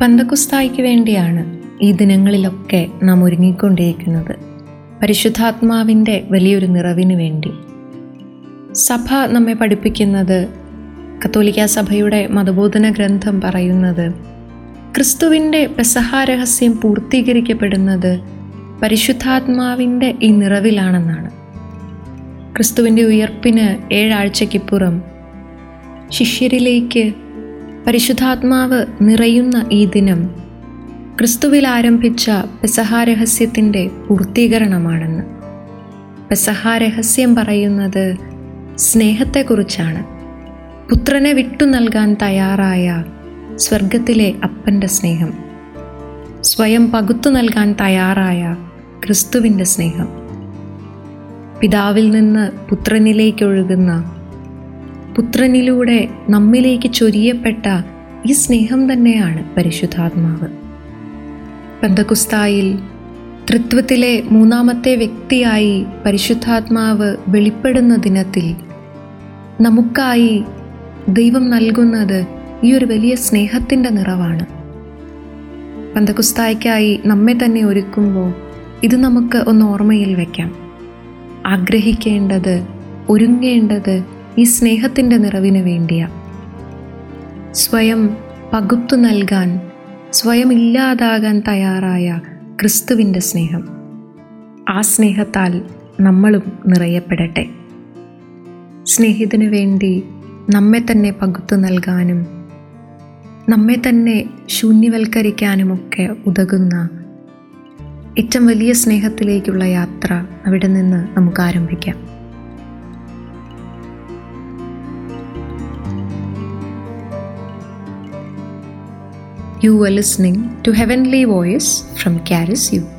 പന്തക്കുസ്തായ്ക്ക് വേണ്ടിയാണ് ഈ ദിനങ്ങളിലൊക്കെ നാം ഒരുങ്ങിക്കൊണ്ടിരിക്കുന്നത്. പരിശുദ്ധാത്മാവിന്റെ വലിയൊരു നിറവിന് വേണ്ടി. സഭ നമ്മെ പഠിപ്പിക്കുന്നത് കത്തോലിക്ക സഭയുടെ മതബോധന ഗ്രന്ഥം പറയുന്നത് ക്രിസ്തുവിന്റെ പെസഹാരഹസ്യം പൂർത്തീകരിക്കപ്പെടുന്നത് പരിശുദ്ധാത്മാവിന്റെ ഈ നിറവിലാണെന്നാണ്. ക്രിസ്തുവിന്റെ ഉയർപ്പിന് ഏഴാഴ്ചയ്ക്കിപ്പുറം ശിഷ്യരിലേക്ക് പരിശുദ്ധാത്മാവ് നിറയുന്ന ഈ ദിനം ക്രിസ്തുവിൽ ആരംഭിച്ച പെസഹാരഹസ്യത്തിന്റെ പൂർത്തീകരണമാണെന്ന്. പെസഹാരഹസ്യം പറയുന്നത് സ്നേഹത്തെക്കുറിച്ചാണ്. പുത്രനെ വിട്ടു നൽകാൻ തയ്യാറായ സ്വർഗത്തിലെ അപ്പന്റെ സ്നേഹം. സ്വയം പകുത്തു നൽകാൻ തയ്യാറായ ക്രിസ്തുവിന്റെ സ്നേഹം. പിതാവിൽ നിന്ന് പുത്രനിലേക്കൊഴുകുന്ന പുത്രനിലൂടെ നമ്മിലേക്ക് ചൊരിയപ്പെട്ട ഈ സ്നേഹം തന്നെയാണ് പരിശുദ്ധാത്മാവ്. പന്തകുസ്തായിൽ തൃത്വത്തിലെ മൂന്നാമത്തെ വ്യക്തിയായി പരിശുദ്ധാത്മാവ് വെളിപ്പെടുന്ന ദിനത്തിൽ നമുക്കായി ദൈവം നൽകുന്നത് ഈ ഒരു വലിയ സ്നേഹത്തിന്റെ നിറവാണ്. പന്തകുസ്തായ്ക്കായി നമ്മെ തന്നെ ഒരുക്കുമ്പോൾ ഇത് നമുക്ക് ഒന്ന് ഓർമ്മയിൽ വയ്ക്കാം ആഗ്രഹിക്കേണ്ടത് ഒരുങ്ങേണ്ടത് ഈ സ്നേഹത്തിന്റെ നിറവിന് വേണ്ടിയ. സ്വയം പകുത്തു നൽകാൻ സ്വയം ഇല്ലാതാകാൻ തയ്യാറായ ക്രിസ്തുവിന്റെ സ്നേഹം. ആ സ്നേഹത്താൽ നമ്മളും നിറയപ്പെടട്ടെ. സ്നേഹിതന് വേണ്ടി നമ്മെ തന്നെ പകുത്തു നൽകാനും നമ്മെ തന്നെ ശൂന്യവൽക്കരിക്കാനുമൊക്കെ ഉതകുന്ന ഏറ്റവും വലിയ സ്നേഹത്തിലേക്കുള്ള യാത്ര അവിടെ നിന്ന് നമുക്ക് ആരംഭിക്കാം. You are listening to Heavenly Voice from Caris You.